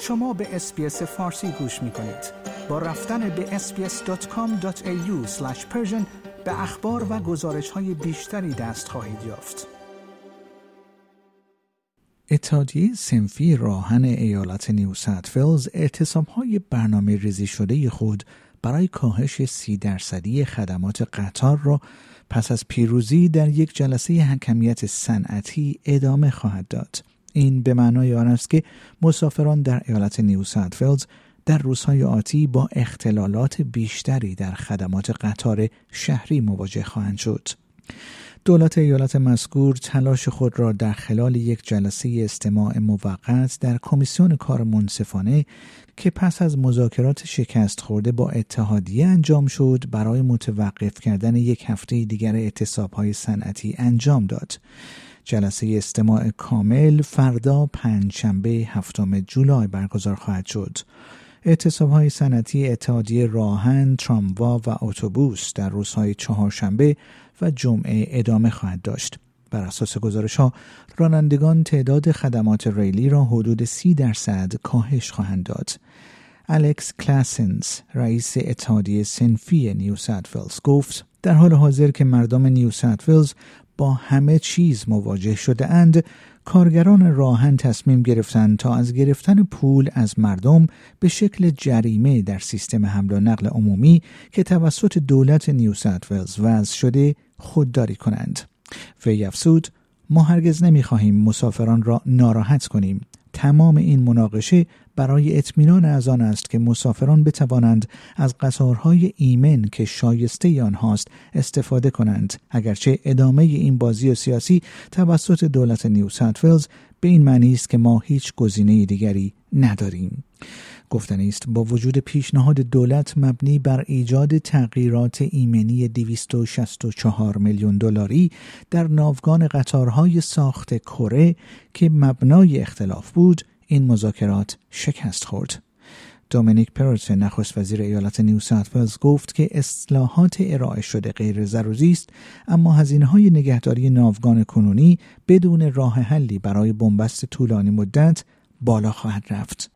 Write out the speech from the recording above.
شما به SBS فارسی گوش می کنید. با رفتن به sbs.com.au به اخبار و گزارش های بیشتری دست خواهید یافت. اتحادیه صنفی راه‌آهن ایالت نیو ساوت ولز اعتصاب های برنامه ریزی شده خود برای کاهش سی درصدی خدمات قطار را پس از پیروزی در یک جلسه حکمیت صنعتی ادامه خواهد داد. این به معنای آن است که مسافران در ایالت نیو فیلز در روزهای آتی با اختلالات بیشتری در خدمات قطار شهری مواجه خواهند شد. دولت ایالت مذکور تلاش خود را در خلال یک جلسه استماع موقت در کمیسیون کار منصفانه که پس از مذاکرات شکست خورده با اتحادیه انجام شد برای متوقف کردن یک هفته دیگر اعتصاب های صنعتی انجام داد. جلسه استماع کامل فردا پنجشنبه هفتم جولای برگزار خواهد شد. اعتصاب های سنتی اتحادیه راهن، تراموا و اتوبوس در روزهای چهارشنبه و جمعه ادامه خواهد داشت. بر اساس گزارش ها رانندگان تعداد خدمات ریلی را حدود سی درصد کاهش خواهند داد. الکس کلاسنز رئیس اتحادیه سنفی نیو گفت در حال حاضر که مردم نیو ساوت ولز با همه چیز مواجه شده اند کارگران راه‌آهن تصمیم گرفتند تا از گرفتن پول از مردم به شکل جریمه در سیستم حمل و نقل عمومی که توسط دولت نیو ولز وضع شده خودداری کنند. وی افزود ما هرگز نمی‌خواهیم مسافران را ناراحت کنیم تمام این مناقشه برای اطمینان از آن است که مسافران بتوانند از قطارهای ایمن که شایسته آنهاست استفاده کنند. اگرچه ادامه این بازی سیاسی توسط دولت نیو ساوت به این معنی است که ما هیچ گزینه دیگری نداریم. گفتنی است با وجود پیشنهاد دولت مبنی بر ایجاد تغییرات ایمنی 264 میلیون دلاری در ناوگان قطارهای ساخت کره که مبنای اختلاف بود این مذاکرات شکست خورد. دومینیک پروته نخست وزیر ایالت نیو ساوت ولز گفت که اصلاحات ارائه شده غیر ضروری است اما هزینه های نگهداری ناوگان کنونی بدون راه حلی برای بن‌بست طولانی مدت بالا خواهد رفت.